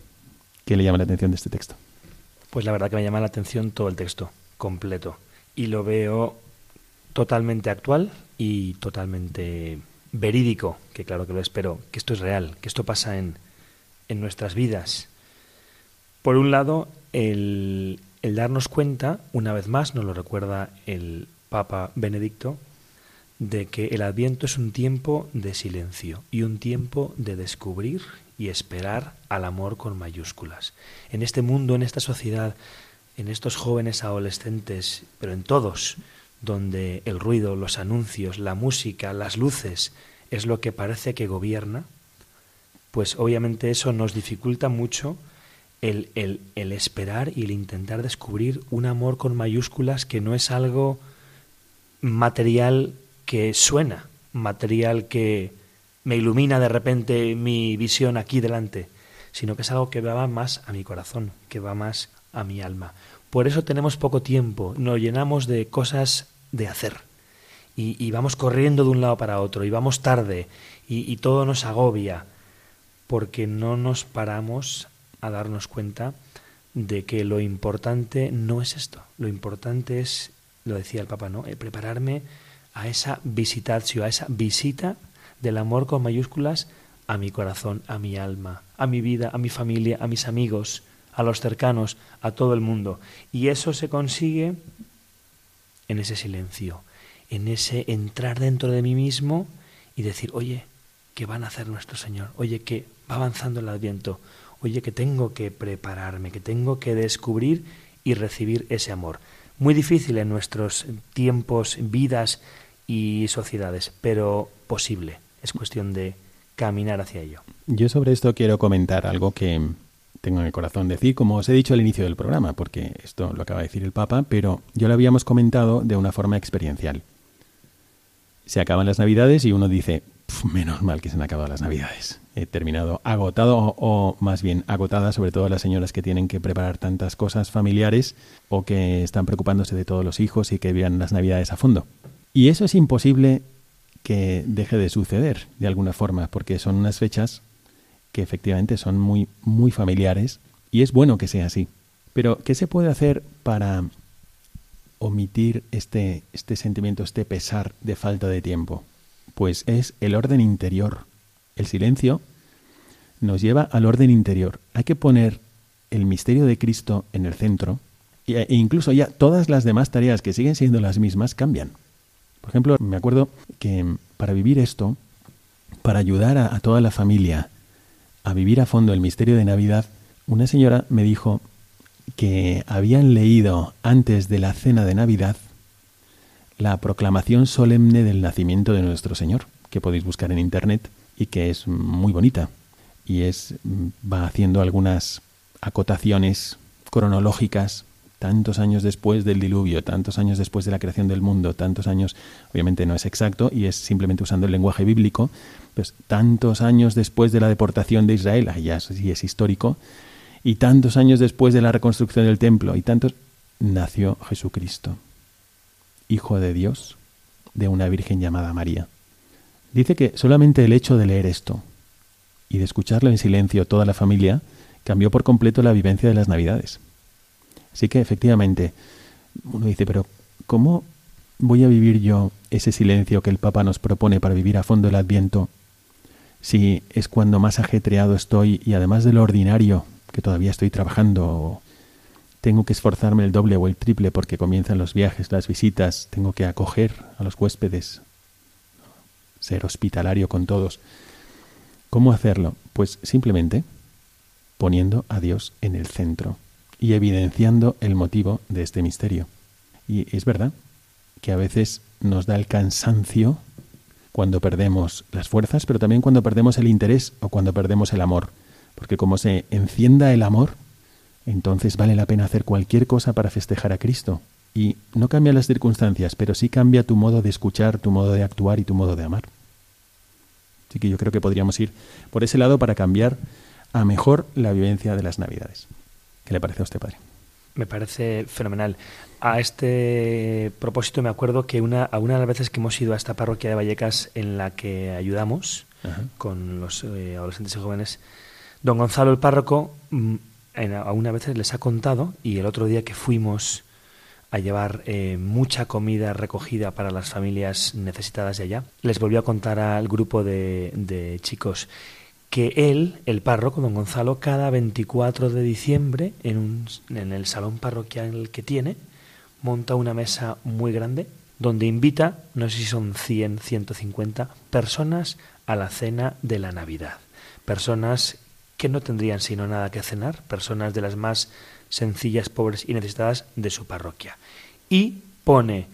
¿qué le llama la atención de este texto? Pues la verdad que me llama la atención todo el texto completo. Y lo veo totalmente actual y totalmente verídico, que claro que lo espero, que esto es real, que esto pasa en, en nuestras vidas. Por un lado, el, el darnos cuenta, una vez más nos lo recuerda el Papa Benedicto, de que el adviento es un tiempo de silencio y un tiempo de descubrir y esperar al amor con mayúsculas. En este mundo, en esta sociedad en estos jóvenes adolescentes, pero en todos, donde el ruido, los anuncios, la música, las luces es lo que parece que gobierna, pues obviamente eso nos dificulta mucho el, el, esperar y el intentar descubrir un amor con mayúsculas que no es algo material que suena, material que me ilumina de repente mi visión aquí delante, sino que es algo que va más a mi corazón, que va más a mi alma. Por eso tenemos poco tiempo, nos llenamos de cosas de hacer. Y, vamos corriendo de un lado para otro, y vamos tarde, y, todo nos agobia, porque no nos paramos a darnos cuenta de que lo importante no es esto. Lo importante es, lo decía el Papa, ¿no? Eh, prepararme a esa visitatio, a esa visita del amor con mayúsculas a mi corazón, a mi alma, a mi vida, a mi familia, a mis amigos, a los cercanos, a todo el mundo. Y eso se consigue en ese silencio, en ese entrar dentro de mí mismo y decir, oye, que va a nacer nuestro Señor, oye que va avanzando el adviento, oye que tengo que prepararme, que tengo que descubrir y recibir ese amor. Muy difícil en nuestros tiempos, vidas y sociedades, pero posible. Es cuestión de caminar hacia ello. Yo sobre esto quiero comentar algo que tengo en el corazón decir, como os he dicho al inicio del programa, porque esto lo acaba de decir el Papa, pero yo lo habíamos comentado de una forma experiencial. Se acaban las Navidades y uno dice, menos mal que se han acabado las Navidades. He terminado agotado o, más bien agotada, sobre todo las señoras que tienen que preparar tantas cosas familiares o que están preocupándose de todos los hijos y que vean las Navidades a fondo. Y eso es imposible que deje de suceder de alguna forma, porque son unas fechas que efectivamente son muy, muy familiares y es bueno que sea así. Pero, ¿qué se puede hacer para omitir este, este sentimiento, este pesar de falta de tiempo? Pues es el orden interior. El silencio nos lleva al orden interior. Hay que poner el misterio de Cristo en el centro e incluso ya todas las demás tareas que siguen siendo las mismas cambian. Por ejemplo, me acuerdo que para vivir esto, para ayudar a toda la familia a vivir a fondo el misterio de Navidad, una señora me dijo que habían leído antes de la cena de Navidad la proclamación solemne del nacimiento de nuestro Señor, que podéis buscar en internet y que es muy bonita. Y es va haciendo algunas acotaciones cronológicas tantos años después del diluvio, tantos años después de la creación del mundo, tantos años, obviamente no es exacto y es simplemente usando el lenguaje bíblico, pues tantos años después de la deportación de Israel, allá sí es histórico, y tantos años después de la reconstrucción del templo, y tantos, nació Jesucristo, Hijo de Dios, de una Virgen llamada María. Dice que solamente el hecho de leer esto y de escucharlo en silencio toda la familia cambió por completo la vivencia de las Navidades. Así que efectivamente, uno dice, pero ¿cómo voy a vivir yo ese silencio que el Papa nos propone para vivir a fondo el Adviento si es cuando más ajetreado estoy y además de lo ordinario, que todavía estoy trabajando, tengo que esforzarme el doble o el triple porque comienzan los viajes, las visitas, tengo que acoger a los huéspedes, ser hospitalario con todos. ¿Cómo hacerlo? Pues simplemente poniendo a Dios en el centro y evidenciando el motivo de este misterio. Y es verdad que a veces nos da el cansancio cuando perdemos las fuerzas, pero también cuando perdemos el interés o cuando perdemos el amor. Porque como se encienda el amor, entonces vale la pena hacer cualquier cosa para festejar a Cristo. Y no cambia las circunstancias, pero sí cambia tu modo de escuchar, tu modo de actuar y tu modo de amar. Así que yo creo que podríamos ir por ese lado para cambiar a mejor la vivencia de las Navidades. ¿Qué le parece a usted, padre? Me parece fenomenal. A este propósito me acuerdo que una, a una de las veces que hemos ido a esta parroquia de Vallecas en la que ayudamos con los eh, adolescentes y jóvenes, don Gonzalo el párroco mm, a una vez les ha contado y el otro día que fuimos a llevar eh, mucha comida recogida para las familias necesitadas de allá, les volvió a contar al grupo de, de chicos que él, el párroco, don Gonzalo, cada 24 de diciembre, en, un, en el salón parroquial que tiene, monta una mesa muy grande donde invita, no sé si son 100, 150 personas a la cena de la Navidad. Personas que no tendrían sino nada que cenar, personas de las más sencillas, pobres y necesitadas de su parroquia. Y pone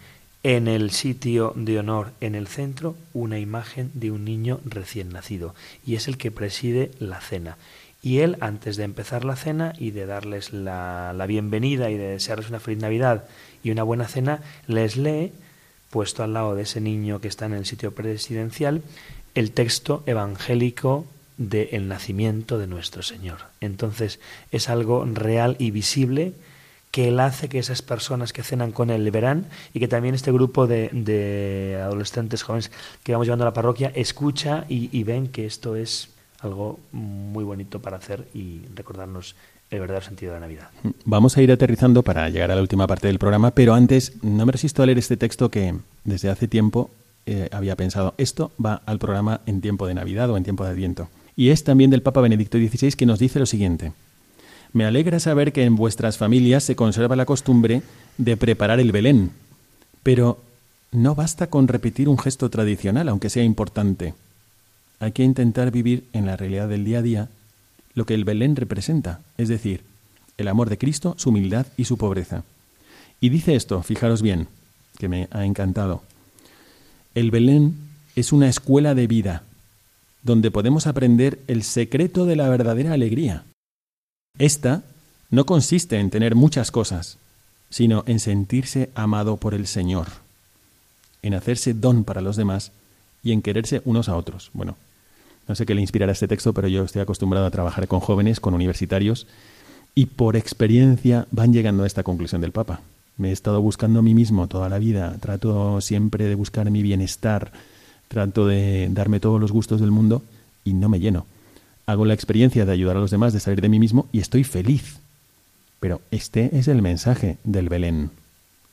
en el sitio de honor en el centro una imagen de un niño recién nacido y es el que preside la cena. Y él, antes de empezar la cena y de darles la, la bienvenida y de desearles una feliz Navidad y una buena cena, les lee, puesto al lado de ese niño que está en el sitio presidencial, el texto evangélico del nacimiento de nuestro Señor. Entonces es algo real y visible que él hace que esas personas que cenan con él verán y que también este grupo de, adolescentes jóvenes que vamos llevando a la parroquia escucha y, ven que esto es algo muy bonito para hacer y recordarnos el verdadero sentido de la Navidad. Vamos a ir aterrizando para llegar a la última parte del programa, pero antes no me resisto a leer este texto que desde hace tiempo eh, había pensado. Esto va al programa en tiempo de Navidad o en tiempo de Adviento. Y es también del Papa Benedicto XVI que nos dice lo siguiente. Me alegra saber que en vuestras familias se conserva la costumbre de preparar el Belén, pero no basta con repetir un gesto tradicional, aunque sea importante. hay que intentar vivir en la realidad del día a día lo que el Belén representa, es decir, el amor de Cristo, su humildad y su pobreza. Y dice esto, fijaros bien, que me ha encantado. El Belén es una escuela de vida, donde podemos aprender el secreto de la verdadera alegría. Esta no consiste en tener muchas cosas, sino en sentirse amado por el Señor, en hacerse don para los demás y en quererse unos a otros. Bueno, no sé qué le inspirará este texto, pero yo estoy acostumbrado a trabajar con jóvenes, con universitarios, y por experiencia van llegando a esta conclusión del Papa. Me he estado buscando a mí mismo toda la vida, trato siempre de buscar mi bienestar, trato de darme todos los gustos del mundo y no me lleno. Hago la experiencia de ayudar a los demás, de salir de mí mismo y estoy feliz. Pero este es el mensaje del Belén,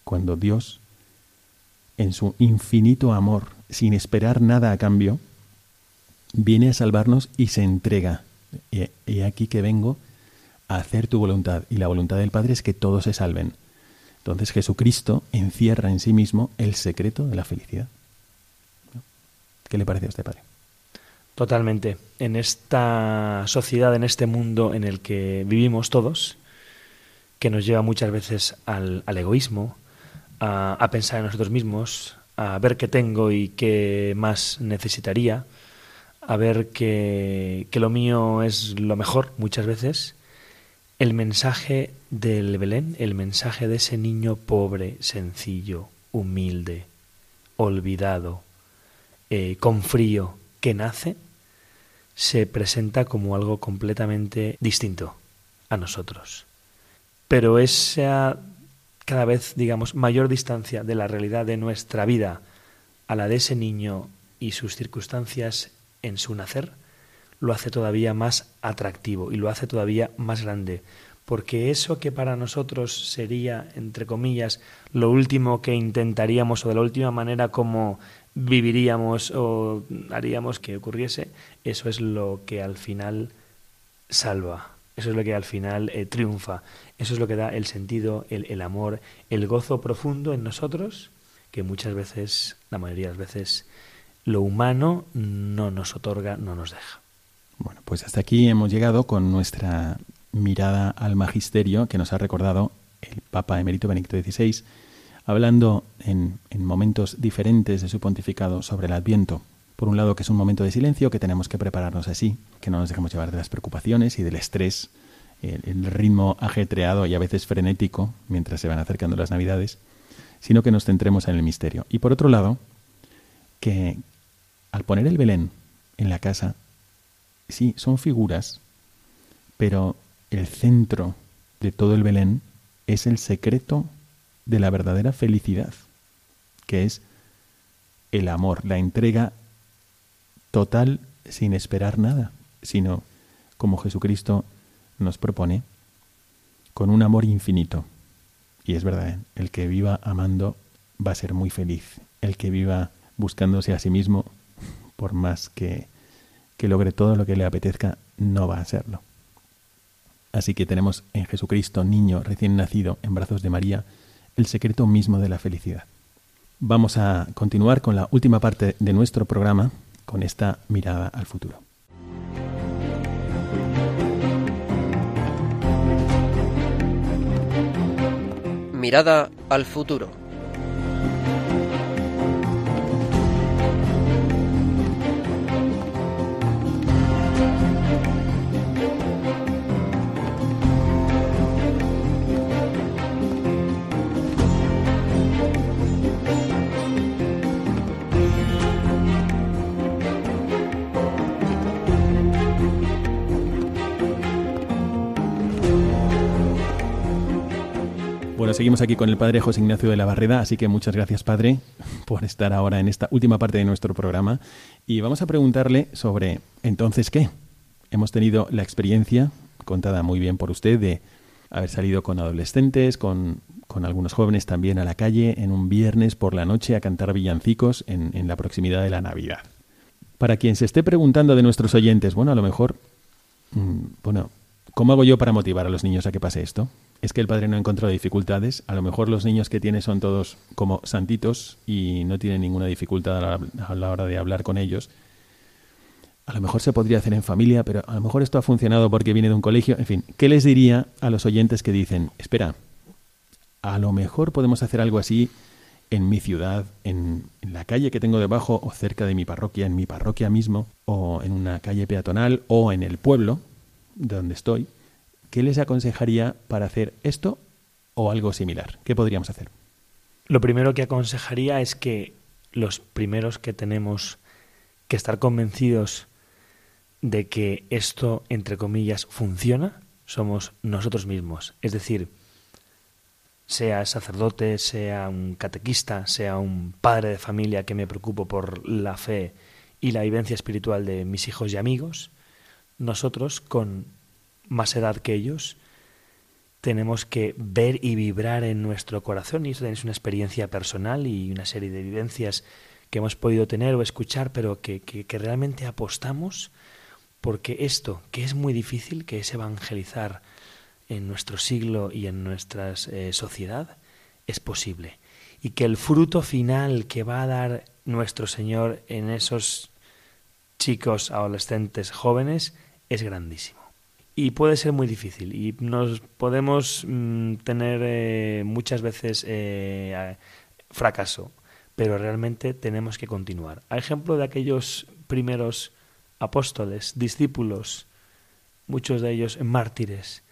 cuando Dios, en su infinito amor, sin esperar nada a cambio, viene a salvarnos y se entrega. Y, aquí que vengo a hacer tu voluntad. Y la voluntad del Padre es que todos se salven. Entonces Jesucristo encierra en sí mismo el secreto de la felicidad. ¿Qué le parece a este Padre? Totalmente. En esta sociedad, en este mundo en el que vivimos todos, que nos lleva muchas veces al, egoísmo, a, a, pensar en nosotros mismos, a ver qué tengo y qué más necesitaría, a ver que, que lo mío es lo mejor muchas veces, el mensaje del Belén, el mensaje de ese niño pobre, sencillo, humilde, olvidado, eh, con frío, que nace, se presenta como algo completamente distinto a nosotros. Pero esa cada vez, digamos, mayor distancia de la realidad de nuestra vida a la de ese niño y sus circunstancias en su nacer, lo hace todavía más atractivo y lo hace todavía más grande, porque eso que para nosotros sería, entre comillas, lo último que intentaríamos o de la última manera como viviríamos o haríamos que ocurriese, eso es lo que al final salva, eso es lo que al final eh, triunfa, eso es lo que da el sentido, el, el amor, el gozo profundo en nosotros, que muchas veces, la mayoría de las veces, lo humano no nos otorga, no nos deja. Bueno, pues hasta aquí hemos llegado con nuestra mirada al magisterio que nos ha recordado el Papa Emérito Benedicto XVI, hablando en, en, momentos diferentes de su pontificado sobre el Adviento. Por un lado, que es un momento de silencio, que tenemos que prepararnos así, que no nos dejemos llevar de las preocupaciones y del estrés, el, el ritmo ajetreado y a veces frenético mientras se van acercando las Navidades, sino que nos centremos en el misterio. Y por otro lado, que, al poner el Belén en la casa, sí, son figuras, pero el centro de todo el Belén es el secreto de la verdadera felicidad, que es el amor, la entrega total sin esperar nada, sino como Jesucristo nos propone, con un amor infinito. Y es verdad, ¿eh? el que viva amando va a ser muy feliz. El que viva buscándose a sí mismo por más que, que logre todo lo que le apetezca, no va a serlo. Así que tenemos en Jesucristo, niño recién nacido en brazos de María, el secreto mismo de la felicidad. Vamos a continuar con la última parte de nuestro programa, con esta mirada al futuro. Mirada al futuro. Seguimos aquí con el padre José Ignacio de la Barreda, así que muchas gracias, padre, por estar ahora en esta última parte de nuestro programa. Y vamos a preguntarle sobre, entonces, ¿qué? Hemos tenido la experiencia, contada muy bien por usted, de haber salido con adolescentes, con, con algunos jóvenes también a la calle en un viernes por la noche a cantar villancicos en, la proximidad de la Navidad. Para quien se esté preguntando de nuestros oyentes, bueno, a lo mejor, mm, bueno, ¿cómo hago yo para motivar a los niños a que pase esto? Es que el padre no ha encontrado dificultades. A lo mejor los niños que tiene son todos como santitos y no tienen ninguna dificultad a la, hora de hablar con ellos. a lo mejor se podría hacer en familia, pero a lo mejor esto ha funcionado porque viene de un colegio. En fin, ¿qué les diría a los oyentes que dicen, espera, a lo mejor podemos hacer algo así en mi ciudad, en, la calle que tengo debajo o cerca de mi parroquia, en mi parroquia mismo, o en una calle peatonal o en el pueblo donde estoy? ¿Qué les aconsejaría para hacer esto o algo similar? ¿Qué podríamos hacer? Lo primero que aconsejaría es que los primeros que tenemos que estar convencidos de que esto, entre comillas, funciona, somos nosotros mismos. Es decir, sea sacerdote, sea un catequista, sea un padre de familia que me preocupo por la fe y la vivencia espiritual de mis hijos y amigos, nosotros, con más edad que ellos, tenemos que ver y vibrar en nuestro corazón, y eso es una experiencia personal y una serie de vivencias que hemos podido tener o escuchar, pero que, que realmente apostamos porque esto, que es muy difícil, que es evangelizar en nuestro siglo y en nuestra eh, sociedad, es posible. Y que el fruto final que va a dar nuestro Señor en esos chicos, adolescentes, jóvenes, es grandísimo. Y puede ser muy difícil y nos podemos mm, tener eh, muchas veces eh, fracaso, pero realmente tenemos que continuar. A ejemplo de aquellos primeros apóstoles, discípulos, muchos de ellos mártires,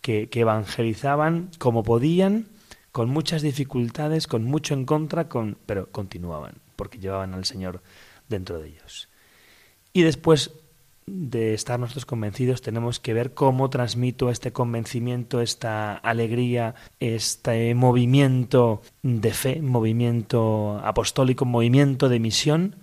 que, evangelizaban como podían, con muchas dificultades, con mucho en contra, con, pero continuaban, porque llevaban al Señor dentro de ellos. Y después de estar nosotros convencidos, tenemos que ver cómo transmito este convencimiento, esta alegría, este movimiento de fe, movimiento apostólico, movimiento de misión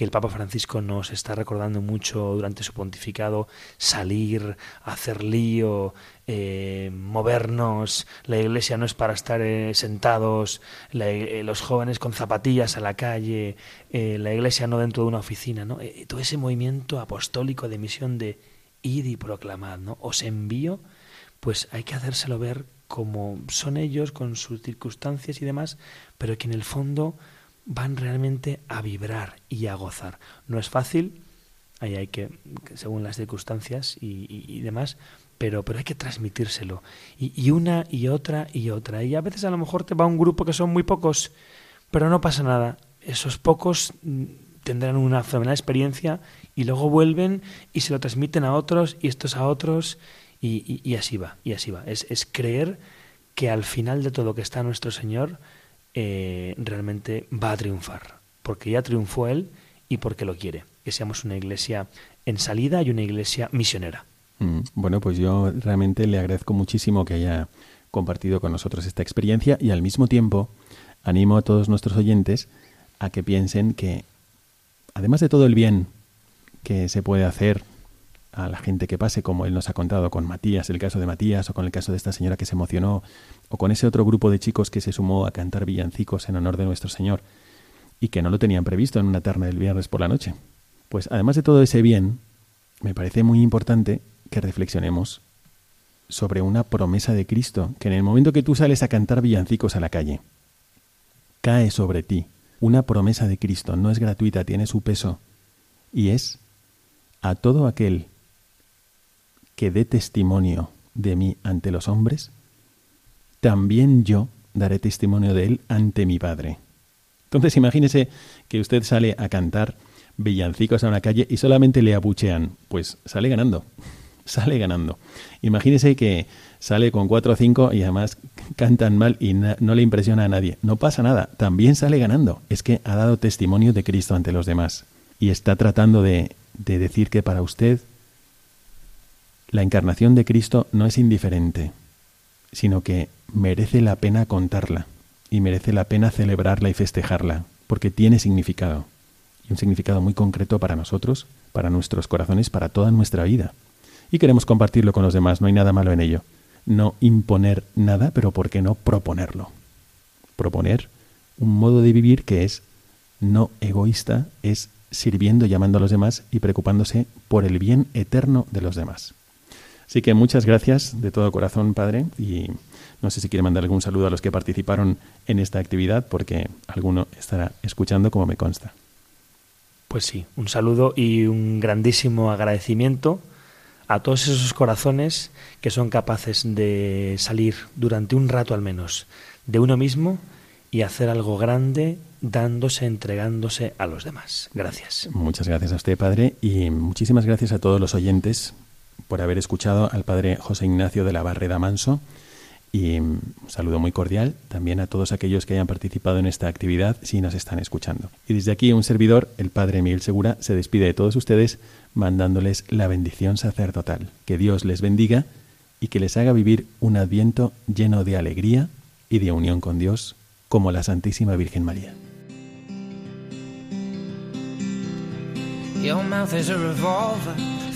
que el Papa Francisco nos está recordando mucho durante su pontificado, salir, hacer lío, eh, movernos, la iglesia no es para estar eh, sentados, eh, los jóvenes con zapatillas a la calle, la iglesia no dentro de una oficina, ¿no? todo ese movimiento apostólico de misión de ir y proclamar, ¿no? Os envío, pues hay que hacérselo ver como son ellos, con sus circunstancias y demás, pero que en el fondo van realmente a vibrar y a gozar. No es fácil, ahí hay que, según las circunstancias y, demás, pero, pero hay que transmitírselo. Y, una y otra y otra. Y a veces a lo mejor te va un grupo que son muy pocos, pero no pasa nada. Esos pocos mm, tendrán una fenomenal experiencia y luego vuelven y se lo transmiten a otros y estos a otros y, y así va, y así va. Es, es creer que al final de todo que está nuestro Señor, eh, realmente va a triunfar, porque ya triunfó Él y porque lo quiere, que seamos una iglesia en salida y una iglesia misionera. Mm, bueno, pues yo realmente le agradezco muchísimo que haya compartido con nosotros esta experiencia y al mismo tiempo animo a todos nuestros oyentes a que piensen que, además de todo el bien que se puede hacer a la gente que pase, como él nos ha contado con Matías, el caso de Matías, o con el caso de esta señora que se emocionó, o con ese otro grupo de chicos que se sumó a cantar villancicos en honor de nuestro Señor, y que no lo tenían previsto en una terna del viernes por la noche. Pues además de todo ese bien, me parece muy importante que reflexionemos sobre una promesa de Cristo, que en el momento que tú sales a cantar villancicos a la calle, cae sobre ti una promesa de Cristo, no es gratuita, tiene su peso, y es a todo aquel que dé testimonio de mí ante los hombres, también yo daré testimonio de él ante mi Padre. Entonces imagínese que usted sale a cantar villancicos a una calle y solamente le abuchean, pues sale ganando, sale ganando. Imagínese que sale con cuatro o cinco y además cantan mal y no le impresiona a nadie. No pasa nada, también sale ganando. Es que ha dado testimonio de Cristo ante los demás y está tratando de, de decir que para usted la encarnación de Cristo no es indiferente, sino que merece la pena contarla y merece la pena celebrarla y festejarla, porque tiene significado, y un significado muy concreto para nosotros, para nuestros corazones, para toda nuestra vida. Y queremos compartirlo con los demás, no hay nada malo en ello. No imponer nada, pero ¿por qué no proponerlo? Proponer un modo de vivir que es no egoísta, es sirviendo, llamando a los demás y preocupándose por el bien eterno de los demás. Así que muchas gracias de todo corazón, Padre, y no sé si quiere mandar algún saludo a los que participaron en esta actividad, porque alguno estará escuchando como me consta. Pues sí, un saludo y un grandísimo agradecimiento a todos esos corazones que son capaces de salir durante un rato al menos de uno mismo y hacer algo grande dándose, entregándose a los demás. Gracias. Muchas gracias a usted, Padre, y muchísimas gracias a todos los oyentes por haber escuchado al Padre José Ignacio de la Barreda Manso y un saludo muy cordial también a todos aquellos que hayan participado en esta actividad si nos están escuchando. Y desde aquí un servidor, el Padre Miguel Segura, se despide de todos ustedes mandándoles la bendición sacerdotal. Que Dios les bendiga y que les haga vivir un adviento lleno de alegría y de unión con Dios como la Santísima Virgen María.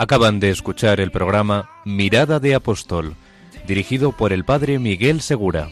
Acaban de escuchar el programa Mirada de Apóstol, dirigido por el padre Miguel Segura.